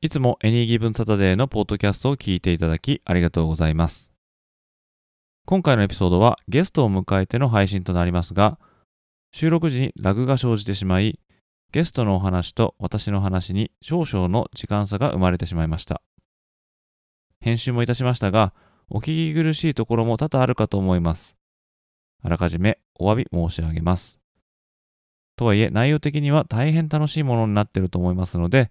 いつもエニーギブンサタデーのポッドキャストを聞いていただきありがとうございます。今回のエピソードはゲストを迎えての配信となりますが、収録時にラグが生じてしまい、ゲストのお話と私の話に少々の時間差が生まれてしまいました。編集もいたしましたが、お聞き苦しいところも多々あるかと思います。あらかじめお詫び申し上げます。とはいえ、内容的には大変楽しいものになっていると思いますので、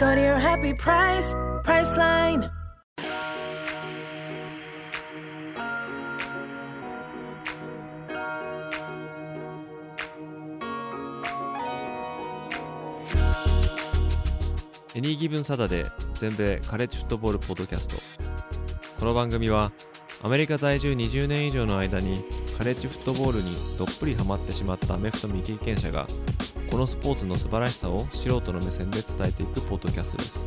Go to your happy price, Priceline. エニーギブンサダデー全米カレッジフットボールポッドキャストこの番組はアメリカ在住20年以上の間にカレッジフットボールにどっぷりハマってしまったアメフト未経験者がのスポーツの素晴らしさを素人の目線で伝えていくポッドキャストです。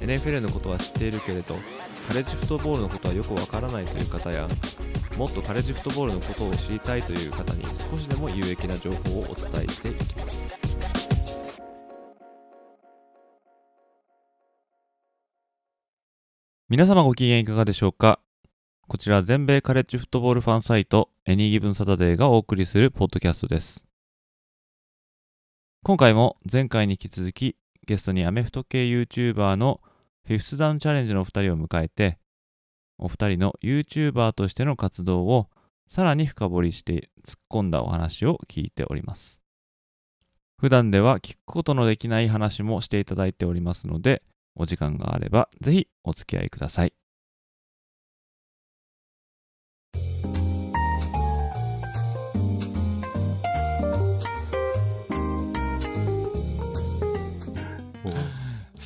NFL のことは知っているけれどカレッジフットボールのことはよくわからないという方やもっとカレッジフットボールのことを知りたいという方に少しでも有益な情報をお伝えしていきます。皆様ご機嫌いかがでしょうか？こちら全米カレッジフットボールファンサイトエニーギブンサタデーがお送りするポッドキャストです。今回も前回に引き続きゲストにアメフト系 YouTuber のフィフスダウンチャレンジのお二人を迎えてお二人の YouTuber としての活動をさらに深掘りして突っ込んだお話を聞いております。普段では聞くことのできない話もしていただいておりますのでお時間があればぜひお付き合いください。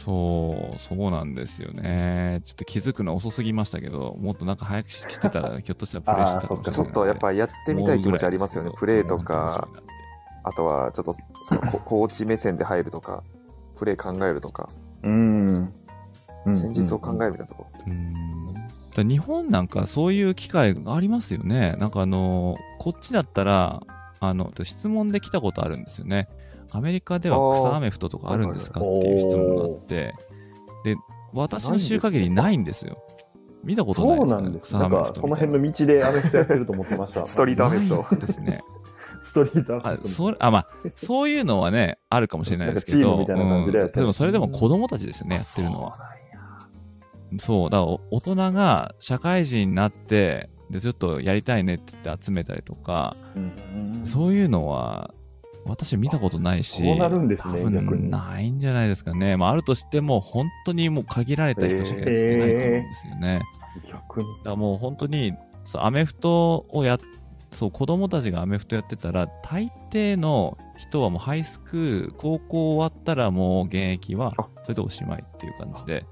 そう、そうなんですよね。ちょっと気づくの遅すぎましたけど、もっとなんか早くしてたら、ひょっとしたらプレイしてたかもしれないちょっとやっぱりやってみたい気持ちありますよね。プレーとか、あとはちょっとそのココーチ目線で入るとか、プレー考えるとか、うん。うん戦術を考えるみたいなとこ。うん日本なんかそういう機会がありますよね。なんかあの、こっちだったら、あの、質問で来たことあるんですよね。アメリカでは草アメフトとかあるんですかっていう質問があって、で、私の知る限りないんですよ。見たことないそうですよね。なんです。草なんか、アメフトみたいその辺の道でアメフトやってると思ってました。ストリートアメフトですね。ストリートアあメフト。それあまあ、そういうのはね、あるかもしれないですけど、でもそれでも子供たちですよね、やってるのは。そう、だからお大人が社会人になって、で、ちょっとやりたいねって言って集めたりとか、うんそういうのは、私見たことないし、そうなるんですねないんじゃないですかね。まあ、あるとしても、本当にもう限られた人しかやってないと思うんですよね。逆に。だもう本当にそうアメフトをやっそう子供たちがアメフトやってたら大抵の人はもうハイスクール高校終わったらもう現役はあ。それでおしまいっていう感じで。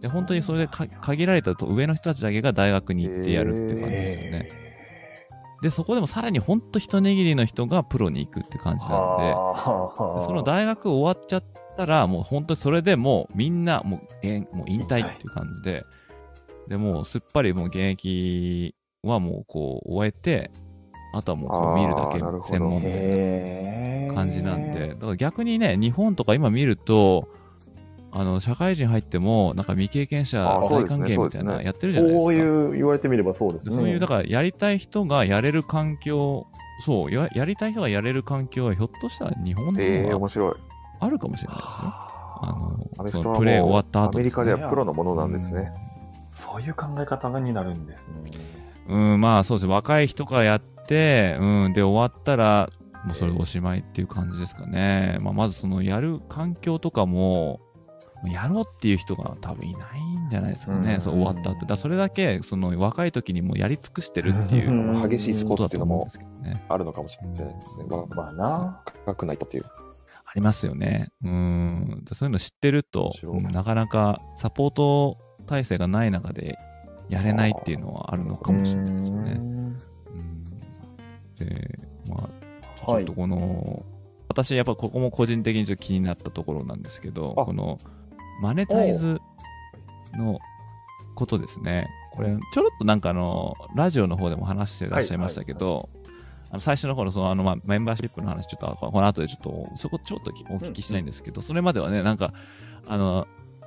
で本当にそれでか限られたと上の人たちだけが大学に行ってやるっていう感じですよね、でそこでもさらに本当一握りの人がプロに行くって感じなんで。でその大学終わっちゃったら、もう本当にそれでもうみんなもうもう引退っていう感じで、でもうすっぱりもう現役はもうこう終えて、あとはもうこう見るだけ専門みたいな感じなんで、だから逆にね、日本とか今見ると、あの社会人入っても、なんか未経験者大あーそうですね歓迎みたいなやってるじゃないですか。そういう言われてみればそうですね。そういう、だからやりたい人がやれる環境、そうや、やりたい人がやれる環境はひょっとしたら日本のええ方が面白い。あるかもしれないですよ。あの、そのプレー終わった後アメリカでねはプロのものなんですね。そういう考え方になるんですね。うん、まあそうですね。若い人がやって、うん、で終わったら、もうそれでおしまいっていう感じですかね。まあまずそのやる環境とかも、やろうっていう人が多分いないんじゃないですかね。うんそう終わった後。だそれだけ、その若い時にもうやり尽くしてるっていううん激しいスポーツっていうのも。あるのかもしれないですね。わまあな。若くないとっていう。ありますよね。うん。でそういうの知ってるとなかなかサポート体制がない中でやれないっていうのはあるのかもしれないですよね。うんで、まあ、ちょはいっとこの、私やっぱここも個人的にちょっと気になったところなんですけど、あこのマネタイズのことですね。これ、ちょろっとなんかあの、ラジオの方でも話してらっしゃいましたけど、あの最初の頃そのあの、まあ、メンバーシップの話、ちょっとこの後でちょっと、そこちょっとお聞きしたいんですけど、それまではね、なんか、あの、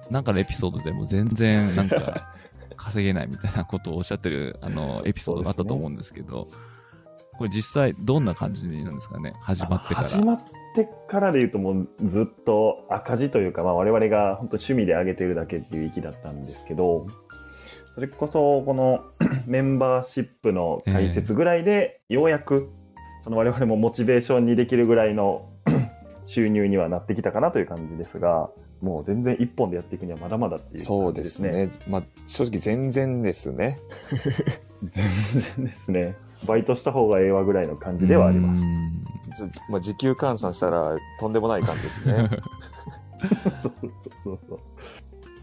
なんかのエピソードでも全然なんか 稼げないみたいなことをおっしゃってるあのエピソードがあったと思うんですけど、これ実際どんな感じなんですかね？始まってから。始まってからで言うともうずっと赤字というか、まあ、我々が本当趣味で上げてるだけっていう域だったんですけどそれこそこのメンバーシップの解説ぐらいでようやく、あの我々もモチベーションにできるぐらいの 収入にはなってきたかなという感じですがもう全然一本でやっていくにはまだまだっていうそうです。ね。まあ、正直全然ですね。全然ですね。バイトした方がええわぐらいの感じではあります。まあ、時給換算したらとんでもない感じですね。そうそうそう。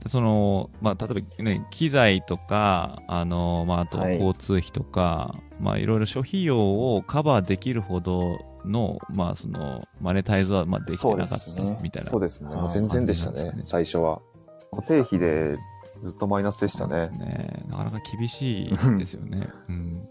その、まあ、例えばね、機材とか、あの、まあ、あとはい交通費とか、まあ、いろいろ諸費用をカバーできるほどの、まあ、その、マネタイズは、まあ、できてなかっそうですねたみたいな。そうですね。もうはい全然でしたね感じなんですね最初は。固定費でずっとマイナスでしたね。ね。なかなか厳しいですよね。うん。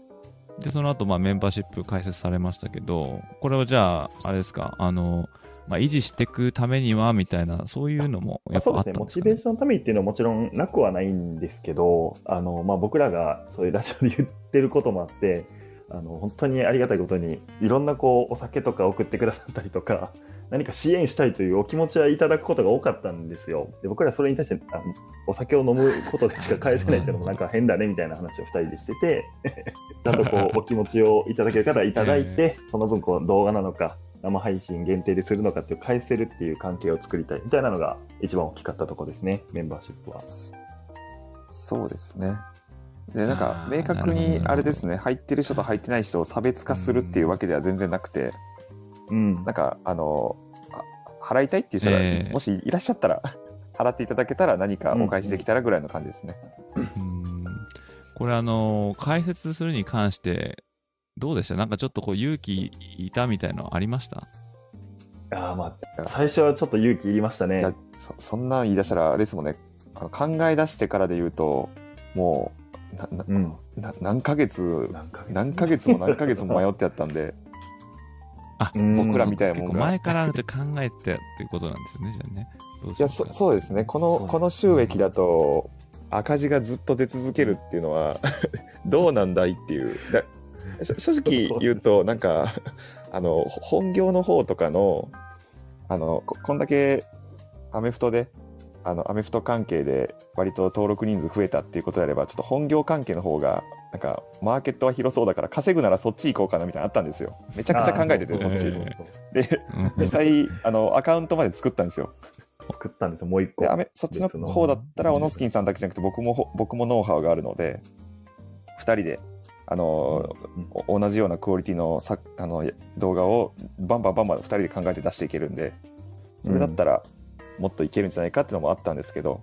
で、その後、まあ、メンバーシップ開設されましたけど、これはじゃあ、あれですか、あの、まあ、維持していくためには、みたいな、そういうのも、やっぱあそうですね、モ。チベーションのためにっていうのはもちろんなくはないんですけど、あのまあ、僕らがそういうラジオで言ってることもあって、あの本当にありがたいことに、いろんなこうお酒とか送ってくださったりとか、何か支援したいというお気持ちはいただくことが多かったんですよ。で僕らそれに対してあのお酒を飲むことでしか返せないっていうのもなんか変だねみたいな話を2人でしてて、ちゃんとこうお気持ちをいただける方はいただいて、その分こう動画なのか、生配信限定でするのかっていう返せるっていう関係を作りたいみたいなのが一番大きかったところですね、メンバーシップは。そうですね。で、なんか明確にどあれですね、入ってる人と入ってない人を差別化するっていうわけでは全然なくて、うん。なんか、あの、あ払いたいっていう人が、ええ。もしいらっしゃったら、払っていただけたら何かお返しできたらぐらいの感じですね。うん。これあの解説するに関してどうでした？なんかちょっとこう勇気いたみたいのありました？あーまあ最初はちょっと勇気いりましたね。そそんなん言い出したら、あれですもんね、あの考え出してからで言うと、もう、ななうん。な何ヶ月、何ヶ月。何ヶ月も何ヶ月も迷ってやったんで、あうん。僕らみたいなもんが。前から考えてっていうことなんですよねじゃあね。いや、そそうですね。この、この収益だと、赤字がずっと出続けるっていうのは、どうなんだいっていう。正直言うと、なんか、あの、本業の方とかの、あの、ここんだけアメフトで、あの、アメフト関係で割と登録人数増えたっていうことであれば、ちょっと本業関係の方が、なんか、マーケットは広そうだから、稼ぐならそっち行こうかなみたいなのあったんですよ。めちゃくちゃ考えてて、そっち。で、うん実際、あの、アカウントまで作ったんですよ。作ったんですよ、もう一個で、。そっちの方だったら、オノスキンさんだけじゃなくて、僕もほ、僕もノウハウがあるので、2人で、あのーお同じようなクオリティのさあの動画をバンバンバンバン2人で考えて出していけるんで、それだったら、もっといけるんじゃないかっていうのもあったんですけど、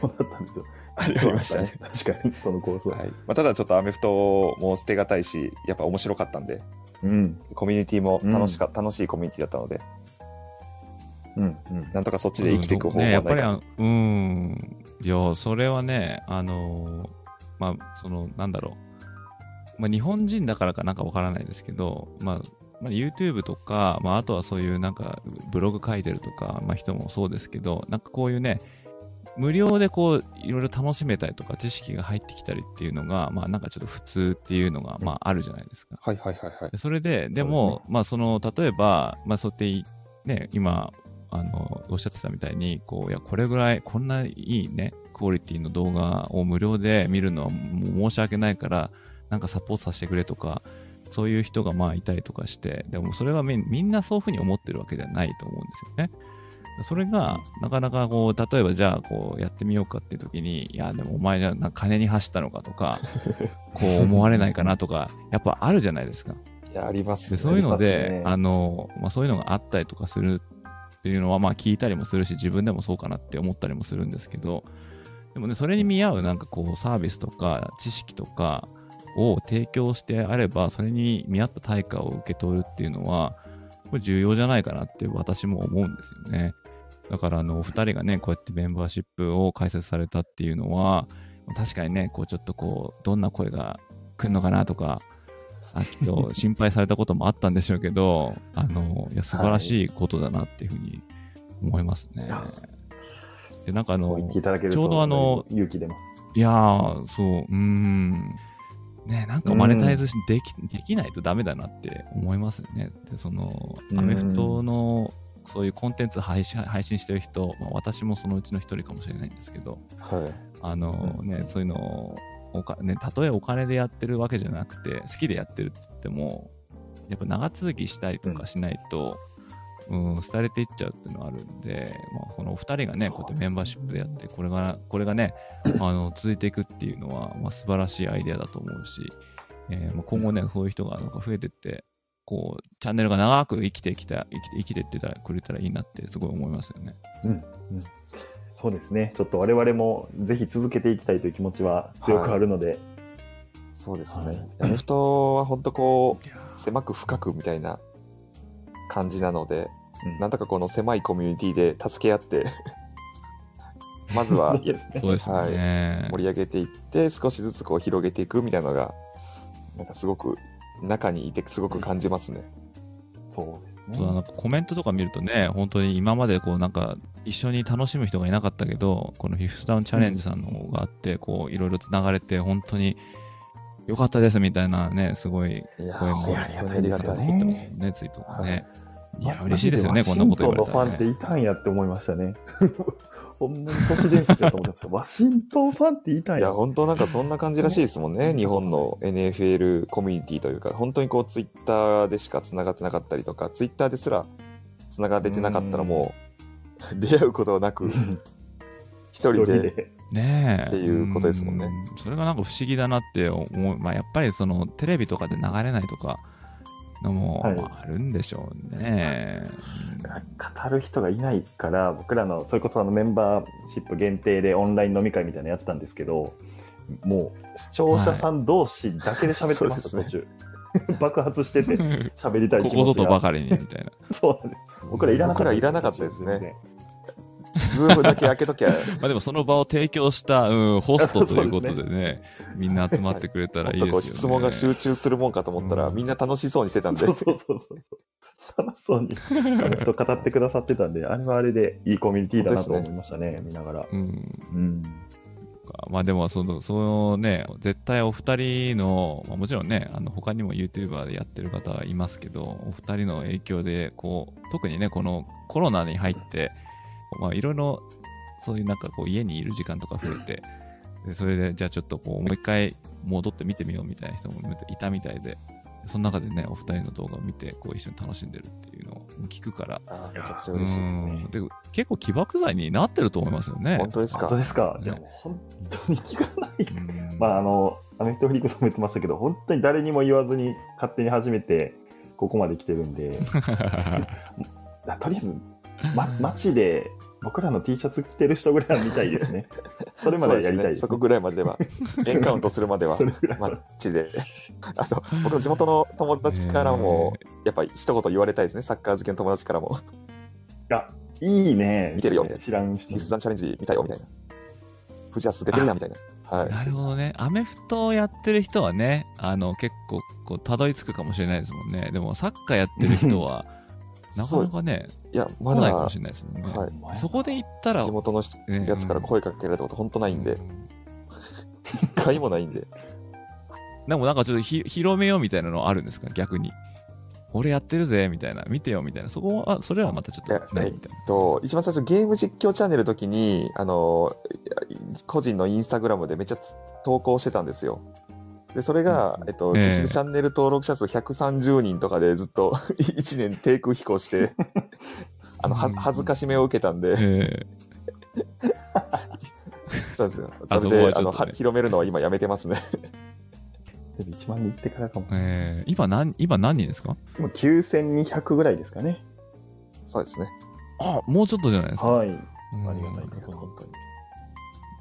そうだったんですよ。ありましたね。確かに、その構想。はいまあ、ただちょっとアメフトも捨てがたいし、やっぱ面白かったんで、うん。コミュニティも楽しか、楽しいコミュニティだったので、うん。うん。なんとかそっちで生きていく方法ね、やっぱりあはないかと。のうんいやそれはねあのまあそのなんだろう、まあ、日本人だからかなんかわからないですけど、まあまあ、YouTube とか、まあ、あとはそういうなんかブログ書いてるとか、まあ、人もそうですけどなんかこういうね無料でこういろいろ楽しめたりとか知識が入ってきたりっていうのがまあなんかちょっと普通っていうのがまああるじゃないですか。はいはいはいはいで。それで、でも、まあ、その、例えば、まあ、そうやってい、ね、今、あの、おっしゃってたみたいに、こう、いや、これぐらい、こんないいね、クオリティの動画を無料で見るのはもう申し訳ないから、なんかサポートさせてくれとか、そういう人がまあいたりとかして、でもそれはみみんなそういうふうに思ってるわけではないと思うんですよね。それが、なかなかこう、例えばじゃあ、こう、やってみようかっていう時に、いや、でもお前じゃ、金に走ったのかとか、こう思われないかなとか、やっぱあるじゃないですか。いや、ありますでね。そういうので、ますねあの、まあ、そういうのがあったりとかするっていうのはまあ聞いたりもするし、自分でもそうかなって思ったりもするんですけど、でもね、それに見合うなんかこうサービスとか知識とかを提供してあれば、それに見合った対価を受け取るっていうのは、これ重要じゃないかなって私も思うんですよね。だからあの、お二人がね、こうやってメンバーシップを開設されたっていうのは、確かにね、こうちょっとこう、どんな声が来るのかなとか、あきっと心配されたこともあったんでしょうけど、あの、いや、素晴らしいことだなっていうふうに思いますね。で、なんかあのちょうどあの勇気出ます。いやー、そう、うーん。ね、なんかマネタイズしできできないとダメだなって思いますね。で、その、うんアメフトのそういうコンテンツ配信配信してる人、まあ、私もそのうちの一人かもしれないんですけど、はい。あのね、そういうのをおか、ね、たとえお金でやってるわけじゃなくて、好きでやってるって言っても、やっぱ長続きしたりとかしないと、うん、廃れていっちゃうっていうのはあるんで、まあ、このお二人がね、こうやってメンバーシップでやって、これが、これがね、あの、続いていくっていうのは、まあ、素晴らしいアイデアだと思うし、えーまあ、今後ね、そういう人がなんか増えてって、こう、チャンネルが長く生きてきた、生きて、生きてってたらくれたらいいなってすごい思いますよね。うんうんそうですね。ちょっと我々もぜひ続けていきたいという気持ちは強くあるので、そうですはいね。アメフトは本当こいやう、狭く深くみたいな感じなので、うんなんとかこの狭いコミュニティで助け合って、まずはそうですね。そうですよね。盛り上げていって、少しずつこう広げていくみたいなのが、なんかすごく中にいてすごく感じますね。そうですね。そうなんかコメントとか見るとね、本当に今までこうなんか一緒に楽しむ人がいなかったけど、このフィフスダウンチャレンジさんの方があって、こういろいろつながれて、本当に良かったですみたいなね、すごいいや声もありがたい。残ってますよね、ツイートがね。いや、ま嬉しいですよね、こんなこと言われたら、ワシントンのファンってね。いたんやって思いましたね。ほんまに都市伝説やと思ってました。ワシントンファンっていたんや。いや、本当なんかそんな感じらしいですもんね。日本の NFL コミュニティというか、本当にこうツイッターでしか繋がってなかったりとか、ツイッターですら繋がれてなかったらもう、出会うことなく、一人で、で。ねえ。っていうことですもんねうん。それがなんか不思議だなって思う。まあやっぱりそのテレビとかで流れないとかのも、ああるんでしょうね。語る人がいないから、僕らの、それこそあのメンバーシップ限定でオンライン飲み会みたいなのやったんですけど、もう視聴者さん同士だけで喋ってました、はい途中。爆発してて、喋りたいここぞ気持ちが。とばかりにみたいな。そう。僕らいらなかった僕らいらなかったですねズームだけ開けときゃ、まあでもその場を提供した、うん、ホストということでね、みんな集まってくれたらいいですよね。質問が集中するもんかと思ったら、うん。みんな楽しそうにしてたんで。そう、そうそうそうそう。楽しそうに、あの人語ってくださってたんで、あれはあれでいいコミュニティだなと思いましたね、見ながら。うん。うん。まあでもその、そのね、絶対お二人の、まあ、もちろんね、あの他に。も YouTuber でやってる方はいますけど、お二人の影響で、こう、特に。ね、このコロナに。入って、まあいろいろ、そういうなんかこう家にいる時間とか増えて、でそれでじゃあちょっとこうもう一回戻って見てみようみたいな人もいたみたいで、その中でね、お二人の動画を見て、こう一緒に楽しんでるっていうのを聞くから、あーめちゃくちゃう嬉しいですね。んで結構起爆剤になってると思いますよね。本当ですか？本当ですか、ねでも本当に聞かない。うんまあ、あの、アメフトフリークさんも言ってましたけど、本当に誰にも言わずに勝手に始めて、ここまで来てるんで、とりあえず、ま、街で僕らの T シャツ着てる人ぐらいは見たいですね。それまではやりたいです、そこぐらいまでは、エンカウントするまではマはッチで。あと、僕の地元の友達からも、やっぱり一言言われたいですね、サッカー好きの友達からも。あ、いいね。見てるよみたいな知らん人リスザンチャレンジ見たよみたいな。藤谷続けてるやんみたいな。はい。なるほどね。アメフトをやってる人はね、あの、結構、こう、たどり着くかもしれないですもんね。でも、サッカーやってる人は、なかなかね、いや、まだ来ないかもしれないですもんね。はいそこで行ったら、地元の人ねやつから声かけられたこと本当ないんで、う一回もないんで。でもなんかちょっとひ広めようみたいなのあるんですか？逆に。俺やってるぜみたいな、見てよみたいな。そこは、それはまたちょっとないみたいな。と、一番最初ゲーム実況チャンネルの時に、あの、個人のインスタグラムでめっちゃつ投稿してたんですよ。で、それが、えっと、ええ結局チャンネル登録者数130人とかでずっと 1年低空飛行して、あの、はうん恥ずかしめを受けたんで、え そうですよ。あそれで、あの、広めるのは今やめてますね。1万人行ってからかもー。えー今何、今何人ですか？今9200ぐらいですかね。そうですね。あ、もうちょっとじゃないですか。はい。うんありがたいことに本当に。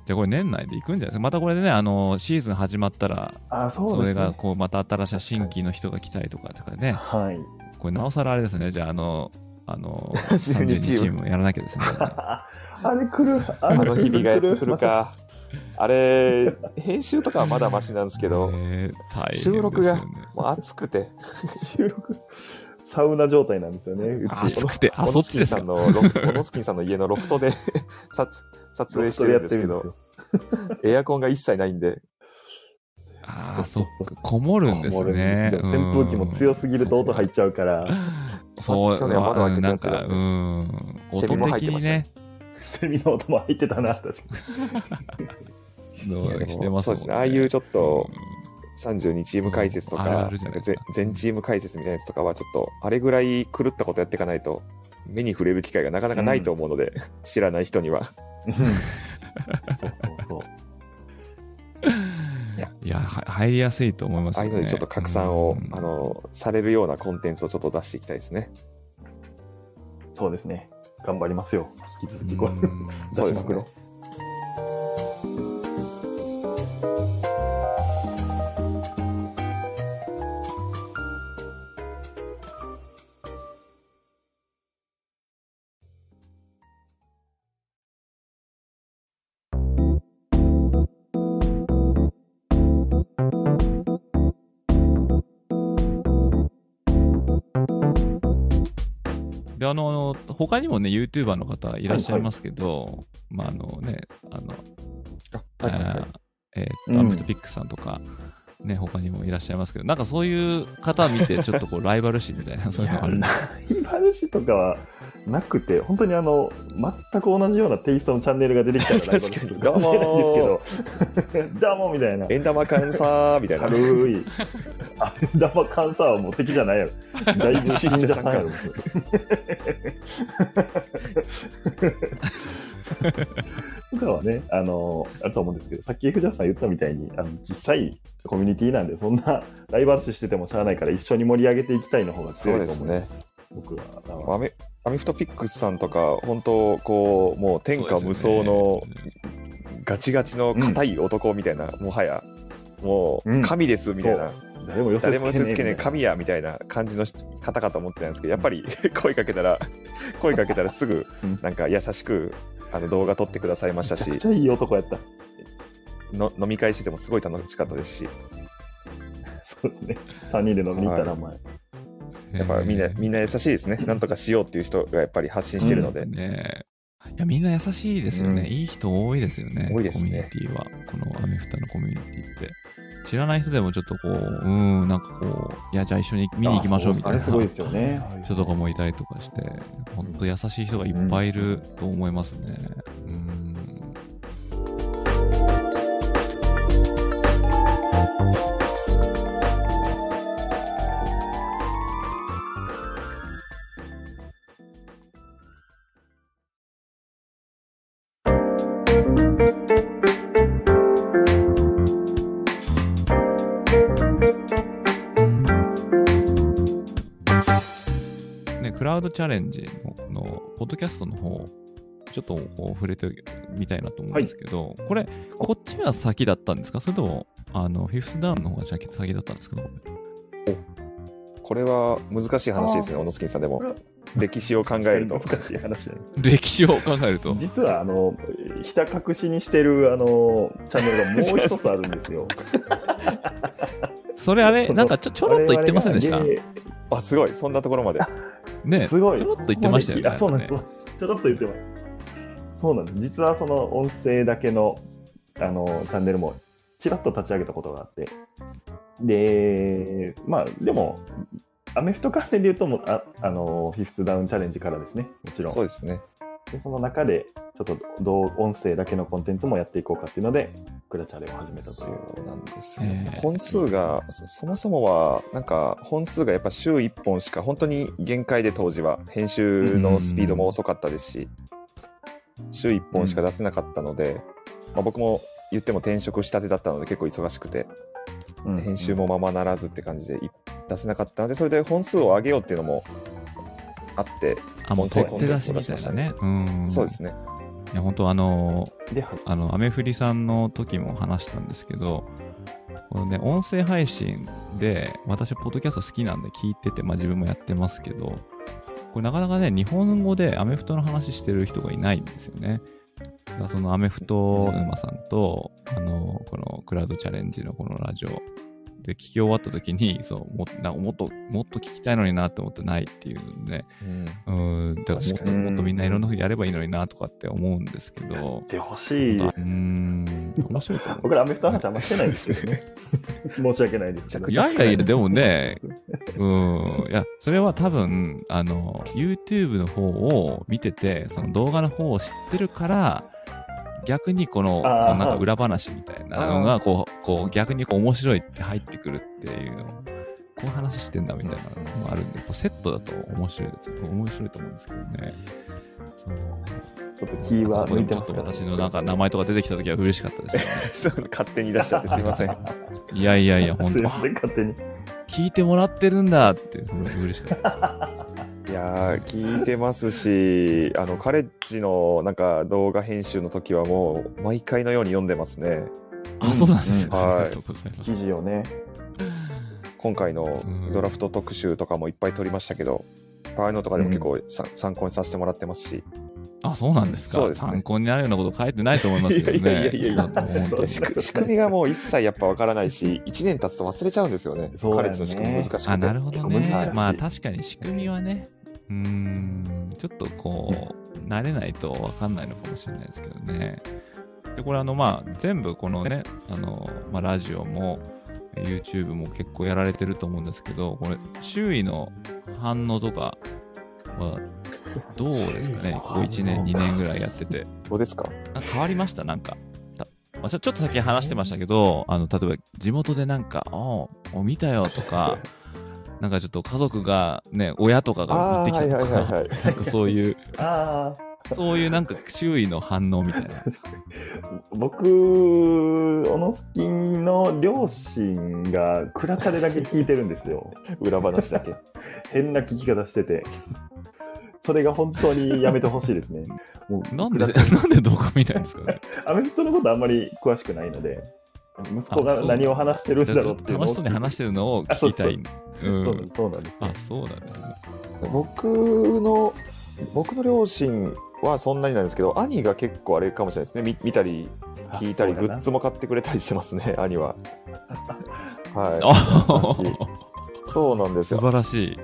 じゃあこれ年内で行くんじゃないですか？またこれでね、あの、シーズン始まったら、あ、そうそれですね。がこう、また新しい新規の人が来たりとかとかね、はい。これなおさらあれですね、じゃああの、あの、32 32チチームやらなきゃですね。あれ来る。ああの日々がやってくるか。あれ、編集とかはまだマシなんですけど、ね収録がもう暑くて、収録、サウナ状態なんですよね、うち。暑くて、あ、そっちですか？モ。ノスキンさんのロフモノスキンさんの家のロフトで 撮撮影してるんですけど、エアコンが一切ないんで、ああ、そっか、こもるんですこもるんね。扇風機も強すぎると音入っちゃうから、うんそう、去年は窓開けてなんか、うん、セミ音も入ってましたね。セミの音も入ってたな、確かどういやでもしてます？もんそうですね。ああいうちょっと32チーム解説とか全チーム解説みたいなやつとかはちょっとあれぐらい狂ったことやっていかないと目に触れる機会がなかなかないと思うので、知らない人には。に。そうそうそう。いや、は入りやすいと思いますよね。ああいうのでちょっと拡散を、うんあのされるようなコンテンツをちょっと出していきたいですね。そうですね。頑張りますよ。引き続きこれ、うん そうですね出しまくろう。あの、他にもね、YouTuber の方いらっしゃいますけど、まあ、あのね、あの、あはいはいはい。えーアムフトピックさんとか、ね、他にもいらっしゃいますけど、なんかそういう方見て、ちょっとこう、ライバル視みたいな、そういうのあるライバル視とかはなくて、本当にあの、全く同じようなテイストのチャンネルが出てきたらライバル視かもしれないんですけど、どうもみたいな。円玉監査みたいな。軽い。あれ玉監査はもう敵じゃないやろ。だいぶ信者さんやろ。とかはね、あの、あると思うんですけど、さっき藤田さん言ったみたいに、あの実際、コミュニティなんで、そんなライバル視しててもしゃあないから、一緒に盛り上げていきたいの方が強いと思います。僕は。アメアメフトピックスさんとか、本当、こう、もう天下無双のガチガチの硬い男みたいな、もはや、もうん。う神ですみたいな、誰も寄せ誰も寄せつけねえ神やみたいな感じの方かと思ってたんですけど、やっぱり声かけたら、声かけたらすぐうん、なんか優しくあの動画撮ってくださいましたしめちゃくち、ゃいい男やった。の飲み会しててもすごい楽しかったですし、そうですね。3人で飲みに行ったら、前。やっぱみんな、えーみんな優しいですね。なんとかしようっていう人がやっぱり発信してるので、ねいや、みんな優しいですよね。うんいい人多いですよね。多いですねコミュニティは。このアメフトのコミュニティって。知らない人でもちょっとこう、うん、なんかこう、いや、じゃあ一緒に見に行きましょうみたいなすごいですよね。人とかもいたりとかして、本当優しい人がいっぱいいると思いますね。うん。ね、クチャレンジののポッドキャストの方、ちょっとこう触れてみたいなと思うんですけど、これ、こっちが先だったんですか？それとも、あの、フィフスダウンの方が先先だったんですか？これこれは難しい話ですね、小野スキンさんでも。歴史を考えると。難しい話。歴史を考えると。実は、あの、ひた隠しにしてる、あの、チャンネルがもう一つあるんですよ。それあれ、なんかちょちょろっと言ってませんでした？あ、すごい、そんなところまで。ね、すごい。ちょろっと言ってましたよね。あそうなんです。ちょろっと言ってます。そうなんです。実はその音声だけのあのチャンネルもちらっと立ち上げたことがあって、で、まあ、でも、アメフト関連で言うともうあ、あの、フィフスダウンチャレンジからですね、もちろん。そうですね。でその中で、ちょっとどう音声だけのコンテンツもやっていこうかっていうので、クラチャレを始めたとそいう。うなんですよ、えー。本数がそそもそもはなんか本数がやっぱ週1本しか本当に限界で当時は編集のスピードも遅かったですし週1本しか出せなかったので、まあ、僕も言っても転職したてだったので結構忙しくてうん。編集もままならずって感じでい出せなかったのでそれで本数を上げようっていうのもあってあ、もう音声取って出しみたいなね。うん。そうですね。いや、本当あので、あの、アメフリさんの時も話したんですけど、このね、音声配信で、私、ポッドキャスト好きなんで聞いてて、まあ自分もやってますけど、これなかなかね、日本語でアメフトの話してる人がいないんですよね。そのアメフト沼さんと、あの、このクラウドチャレンジのこのラジオで聞き終わった時に、そう、もなんかもっと、もっと聞きたいのになって思ってないっていうので、うんうん、だからもっともっとみんないろんなふうにやればいいのになとかって思うんですけど、でほしい。うーん、面白いと思う。僕らアメフトの話あんましてないんですけどね。申し訳ないですけど。いやいやいや、でもね、うん、いや、それは多分、あの、YouTube の方を見てて、その動画の方を知ってるから、逆にこの、なんか裏話みたいなのが、こう、こう逆にこう面白いって入ってくるっていうのを、こういう話してんだみたいなのもあるんで、こうセットだと面白いです。面白いと思うんですけどね。そう。ちょっとキーは抜いてますちょっと私のなんか名前とか出てきた時は嬉しかったですよね。そう勝手に出しちゃってすいません。いやいやいや、本当すいません、勝手に。聞いてもらってるんだって、嬉しかった。いやー聞いてますし、あのカレッジのなんか動画編集の時はもう毎回のように読んでますね。あ、そうなんですよ。うんはい。記事をね。今回のドラフト特集とかもいっぱい撮りましたけど、ああいうのとかでも結構さ、参考にさせてもらってますし、あ、そうなんですか。そうですね参考になるようなこと書いてないと思いますけどね。いやいやいや仕組仕組みがもう一切やっぱわからないし、1年経つと忘れちゃうんですよね。そうねカレッジの仕組み難しくて。あ、なるほどね難し。いまあ確かに仕組みはね、うーん、ちょっとこう、慣れないとわかんないのかもしれないですけどね。で、これあの、まあ、全部このね、あの、まあ、ラジオも、YouTube も結構やられてると思うんですけど、これ、周囲の反応とかは、どうですかね、ここ1年、2年ぐらいやってて。どうですか？変わりました？なんか。たまあ、ちょっと先話してましたけど、あの、例えば地元でなんか、ああ、見たよとか、なんかちょっと家族がね、親とかが持ってきはいはいたとか、はいはい。なんかそういう、あそういうなんか周囲の反応みたいな。あ、僕、オノスキンの両親がクラチャレだけ聞いてるんですよ。裏話だけ。変な聞き方してて。それが本当にやめてほしいですね。もうなんで、なんで動画みたいんですかね。アメフトのことあんまり詳しくないので、息子が何を話してるんだろうっていうのを楽しそうに話してるのを聞きたい。うそうなんん。そうなんですよあ、そうなんですね。僕の、僕の両親はそんなになんですけど、兄が結構あれかもしれないですね。見見たり、聞いたり、グッズも買ってくれたりしてますね、兄は。はあ素晴らしいい。そうなんです素よ。晴らしい。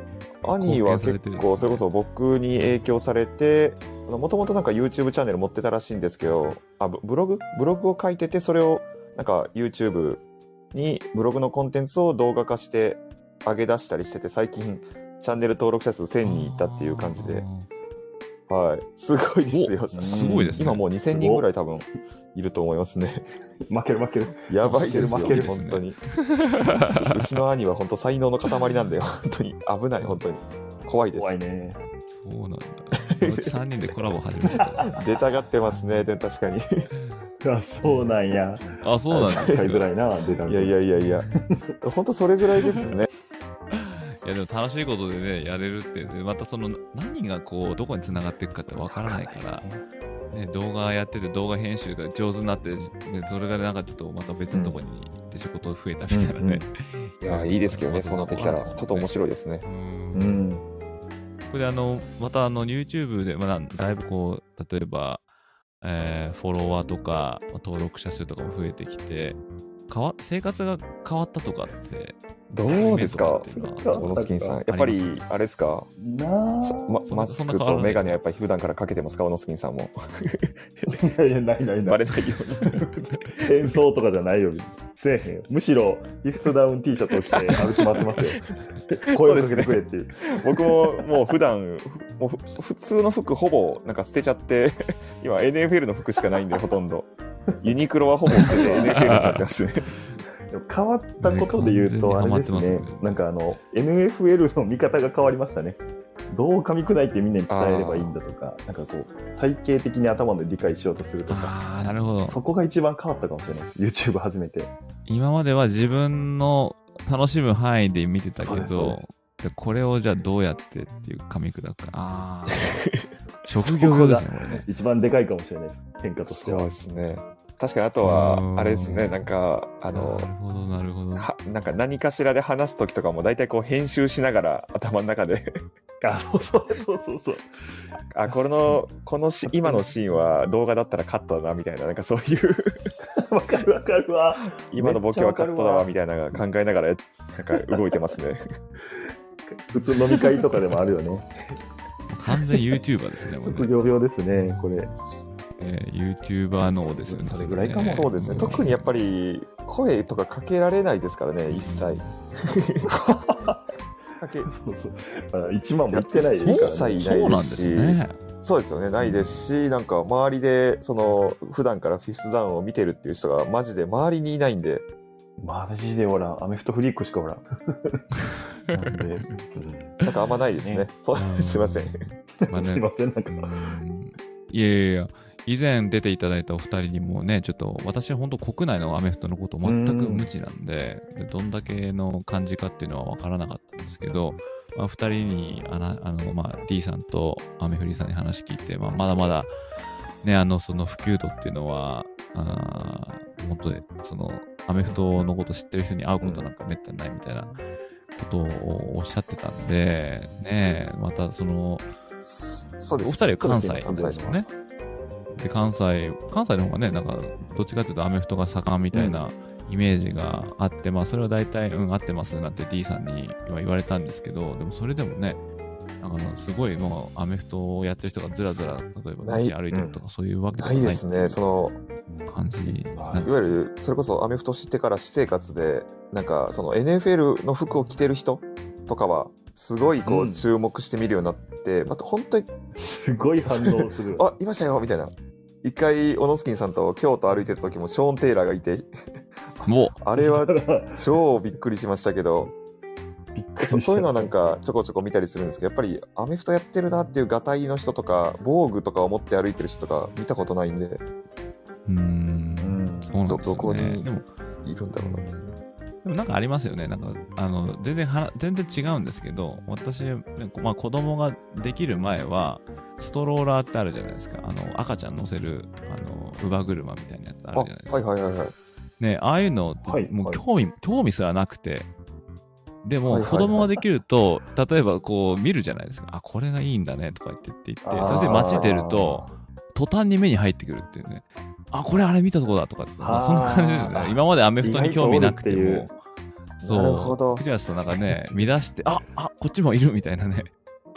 兄は結構、それこそ僕に影響されて、もともとなんか YouTube チャンネル持ってたらしいんですけど、あブブログ？ブログを書いてて、それをなんか YouTube にブログのコンテンツを動画化して上げ出したりしてて、最近チャンネル登録者数1000人いったっていう感じで、はい。すごいですよ。おすごいですね。今もう2000人ぐらい多分いると思いますね。負ける負ける。やばいですよ、負ける本当に。うちの兄は本当才能の塊なんで、本当に危ない、本当に。怖いです。怖いね。そうなんだ。うち3人でコラボ始めた。出たがってますね、で確かに。あ、そうなんや。あ、そうなんですか。使いづらいな、出たいやいやいやいや、本当それぐらいですね。いやでも楽しいことでね、やれるって、でまたその何がこう、どこに繋がっていくかってわからないから、ね、動画やってて動画編集が上手になって、ね、それがなんかちょっとまた別のとこに行って仕事増えたみたいなね。いや、いいですけどね、そうなってきたら、ちょっと面白いですね。う。うんん。これであの、またあの、YouTube で、まあ、だいぶこう、例えば、えーフォロワーとか、登録者数とかも増えてきて、変わ生活が変わったとかって、どうですか、小野スキンさん。やっぱり、あれですか、マスクとメガネはやっぱり普段からかけてますか、小野スキンさんも。いやいや、ないないない。バレないように。演奏とかじゃないよ。せえへんよ。むしろ、ギフトダウン T シャツを着て歩き回ってますよ。声をかけてくれっていう。僕ももう普段もうふ普通の服ほぼなんか捨てちゃって今 NFL の服しかないんでほとんどユニクロはほぼになってますね変わったことで言うと、あねれですねなんかあの、NFL の見方が変わりましたね。どう噛み砕いてみんなに伝えればいいんだとか、なんかこう、体系的に頭で理解しようとするとか、なるほど。そこが一番変わったかもしれないです。YouTube 始めて。今までは自分の楽しむ範囲で見てたけど、でこれをじゃあどうやってっていう噛み砕くか。ああ。職業病ですね、これね。一番でかいかもしれないです。変化としては。そうですね。確かにあとは、あれですね、なんか、あのなる、ほど、なるほど。はなんか何かしらで話す時とかも大体こう編集しながら頭の中であそうそうそうそう。あこれのこのし今のシーンは動画だったらカットだなみたいななんかそういう わかるわかるわ。今のボケはカットだわみたいな考えながらなんか動いてますね普通飲み会とかでもあるよね。完全 YouTuber ですね。職業病ですね、これ。えー、YouTuber 脳ですよね。それぐらいかもそうですね特にやっぱり声とかかけられないですからね一切かけ そうそう。まだ1万もいってないで一すからね。切そうなんですね。そうですよねないですしなんか周りでその普段からフィフスダウンを見てるっていう人がマジで周りにいないんでマジでおらん。アメフトフリークしかおらん。なんで、うんなんかあんまないですねねそうすいませんまあね すいません、なんか。うんいやいやいや、以前出ていただいたお二人にもね、ちょっと私は本当国内のアメフトのこと全く無知なんで、でどんだけの感じかっていうのは分からなかったんですけど、まあ、二人にあの、まあ、D さんとアメフリさんに話聞いて、まあ、まだまだ、ね、あの、その普及度っていうのは、本当に、その、アメフトのこと知ってる人に会うことなんかめったにないみたいなことをおっしゃってたんで、ね、またその、そうです。お二人は関西関西です。ね。で、関西、関西の方がね、なんか、どっちかというとアメフトが盛んみたいなイメージがあって、まあ、それは大体、うん、合ってますなって D さんには言われたんですけど、でもそれでもね、なんかすごいもうアメフトをやってる人がずらずら、例えば街歩いてるとかそういうわけではなないいですね。その感じ。いわゆるそれこそアメフト知ってから私生活でなんかその NFL の服を着てる人とかはすごいこううん。注目して見るようになって、また本当にすごい反応する。あいましたよみたいな一回オノスキンさんと京都歩いてた時もショーン・テイラーがいて。も あれは 超びっくりしましたけど。そそういうのはなんかちょこちょこ見たりするんですけどやっぱりアメフトやってるなっていうガタイの人とか防具とかを持って歩いてる人とか見たことないんで。う、ん、うん。そうなんですよね。どどこにいるんだろうなってでもなんかありますよね。なんか、あの、全然は、全然違うんですけど、私、ねまあ子供ができる前は、ストローラーってあるじゃないですか。あの、赤ちゃん乗せる、あの、乳母車みたいなやつああるじゃないですか。はいはいはいはいね、ああいうのってはいもうはい興味、興味すらなくて、でも子供ができると、例えばこう見るじゃないですか。あ、これがいいんだねとか言ってって言って、そして街出ると、途端に目に入ってくるっていうね。あ、これあれ見たとこだとかって、まあ、そんな感じですよね。今までアメフトに興味なくても。そう、なるほど。クリアスとなんかね、乱して、あ、あ、こっちもいるみたいなね。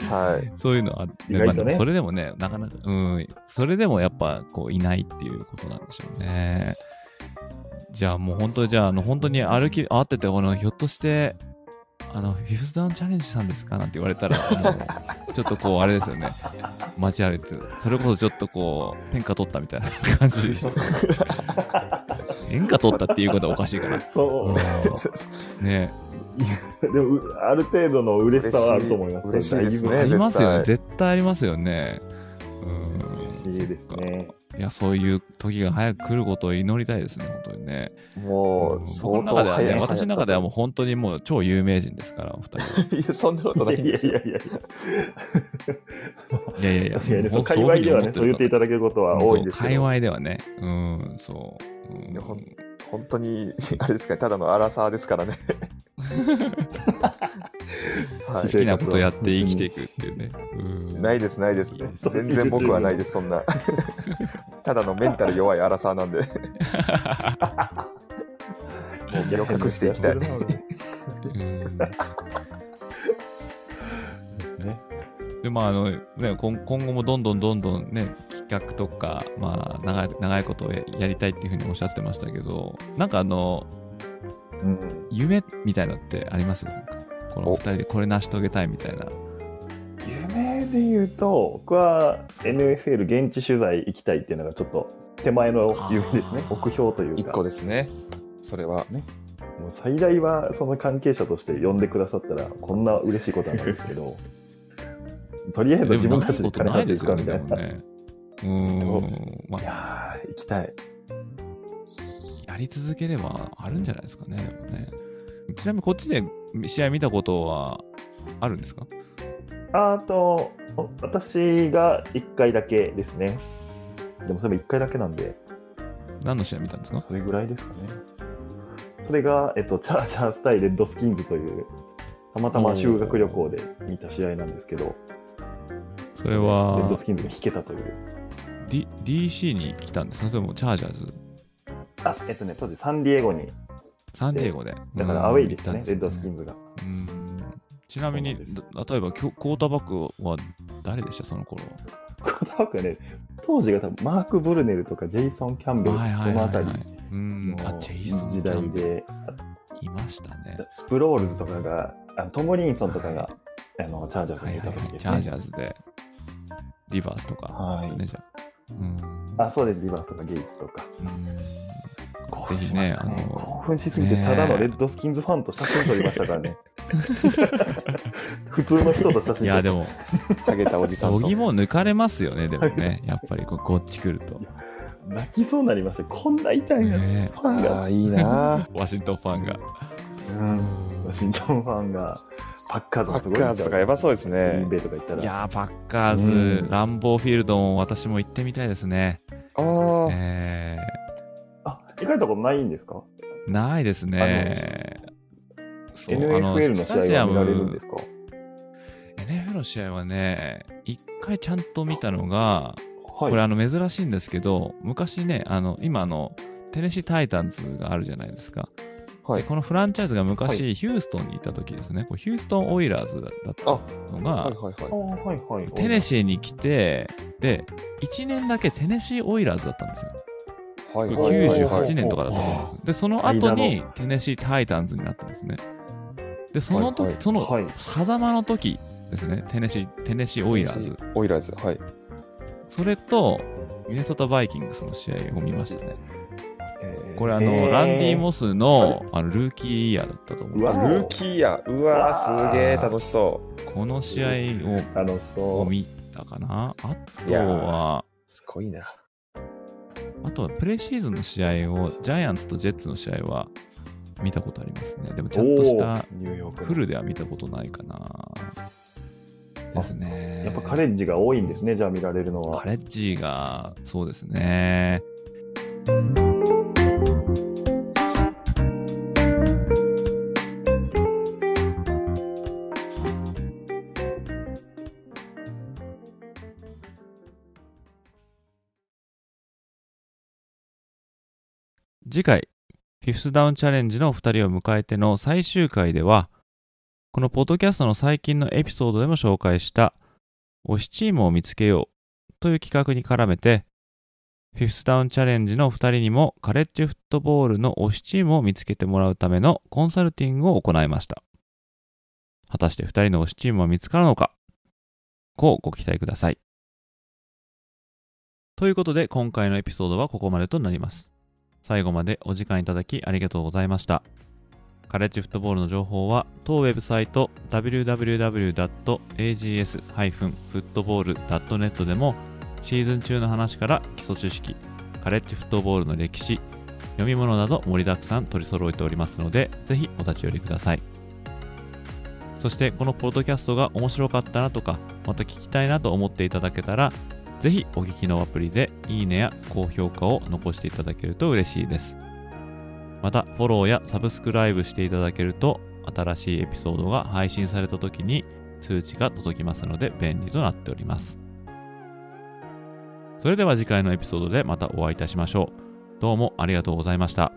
はい。そういうのあって、意外とね。まあそれでもね、なかなか、うん、それでもやっぱこういないっていうことなんでしょうね。じゃあもう本当に、じゃあ、あの、本当に歩き、会ってて、この、ひょっとして、あの、フィフスダウンチャレンジさんですか？なんて言われたら、ちょっとこう、あれですよね。街歩いて、それこそちょっとこう、天下取ったみたいな 感じ。天下取ったっていうことはおかしいかな。そう。ね でも、うある程度の嬉しさはあると思います。嬉しいですねありますよね。絶絶対ありますよね。うん。嬉しいですね。いや、そういう時が早く来ることを祈りたいですね、本当にね。もう相僕の中ではね、私の中ではもう本当にもう超有名人ですから、お二人。いやそんなことないんいやいやいやいや。いやいやいや、確かにね、そう界隈ではね、そう言っていたただけることは多いんですけ界ど。隈ではね。うん、そう。うんいやほん本当にあれですかねただのアラサーですからね。は好きなことやって生きていくっていうね。ないですないですそう全然僕はないですそんな。ただのメンタル弱いアラサーなんで。もう身を隠していきたい。うん。ね。でまああのね、今今後もどんどんどんどんね企画とか、まあ、長い長いことをややりたいっていうふうにおっしゃってましたけどなんかあのうん。夢みたいのってあります？なんかこのお。二人でこれ成し遂げたいみたいな。夢で言うと、僕は NFL 現地取材行きたいっていうのがちょっと手前の夢ですね。目標という一か。個ですね。それは。もう最大はその関係者として呼んでくださったらこんな嬉しいことはないですけど とりあえず自分たちで金ないです払っていくかみたいな、ねうーん。まいあやー行きたい。やり続ければあるんじゃないですかねでもね。ちなみにこっちで試合見たことはあるんですか？あと、お私が1回だけですね。でもそれも1回だけなんで、何の試合見たんですか？それぐらいですかね。それが、えっと、チャージャース対レッドスキンズという、たまたま修学旅行で見た試合なんですけど、それレッドはスキンズが引けたという。D DC に来たんですかそれともチャージャーズあ、えっとね、当時サンディエゴに、サンディエゴで。だからアウェイでしたね、レッドスキンンズが。うんちなみに、例えば、クォーターバックは誰でした？その頃は。コーターバックはね、当時が多分マーク・ブルネルとかジェイソン・キャンベル、はいはいそのあたりはいはい。うん。あ、のジェイソン時代で、いましたね。スプロールズとかが、あのトムリンソンとかが、あのチャージャーズにいたはいはいはい。時ですね。チャージャーズで、リバーズとか、はいね、じゃあ。うん。あ、そうです、リバーズとかゲイツとか。うん興ぜひ奮しましたねあの興奮しすぎて、ただのレッドスキンズファンと写真撮りましたからね。普通の人と写真撮いや、でも、ハゲたおじさんと度肝抜かれますよね、でもね。やっぱりここっち来ると。泣きそうになりました。こんな痛いんや、ねファンが。ああいいな ワシントンファンが。うん、ワシントンファンが、パッカーズパがすごいッカーズとかやばそうですグリーンねベイとか行ったら。いやー、パッカーズ、うんランボーフィールドも私も行ってみたいですね。ああ、えあ、行かれたことないんですか？ー、ないですね。そう、あ ?NFL のスタジア試合は見られるんムで、すか？NFL の試合はね、一回ちゃんと見たのが、はい。これあの珍しいんですけど、昔ね、あの、今あの、テネシー・タイタンズがあるじゃないですか。はいでこのフランチャイズが昔、はヒューストンにいた時ですね、これヒューストン・オイラーズだったのが。テネシーに来て、で、1年だけテネシー・オイラーズだったんですよ。はいこれはいはい98年とかだったと思うんです。で、その後にテネシー・タイタンズになったんですね。で、その時、はいはいそのはい。狭間の時ですね、テネシー、テネシー・オイラーズ。オイラーズはいそれと、ミネソタ・バイキングスの試合を見ましたね。えーこれあの、ランディ・モスのあのルーキーイヤーだったと思うんですうわよルーキーやうわーすげえ楽しそこの試合あの、をそう。を見たかな？あとは、うすごいなあとはプレシーズンの試合を、ジャイアンツとジェッツの試合は見たことありますね。でもちゃんとしたフルでは見たことないかな。ですね。やっぱカレッジが多いんですね、じゃあ見られるのは。カレッジが、そうですね。次回、フィフスダウンチャレンジの2人を迎えての最終回では、このポッドキャストの最近のエピソードでも紹介した推しチームを見つけようという企画に絡めて、フィフスダウンチャレンジの2人にもカレッジフットボールの推しチームを見つけてもらうためのコンサルティングを行いました。果たして2人の推しチームは見つかるのか？こうご期待ください。ということで今回のエピソードはここまでとなります。最後までお時間いただきありがとうございました。カレッジフットボールの情報は当ウェブサイト www.ags-football.net でもシーズン中の話から基礎知識、カレッジフットボールの歴史、読み物など盛りだくさん取り揃えておりますので、ぜひお立ち寄りください。そしてこのポッドキャストが面白かったなとか、また聞きたいなと思っていただけたら、ぜひお聞きのアプリでいいねや高評価を残していただけると嬉しいです。また、フォローやサブスクライブしていただけると、新しいエピソードが配信された時に通知が届きますので便利となっております。それでは次回のエピソードでまたお会いいたしましょう。どうもありがとうございました。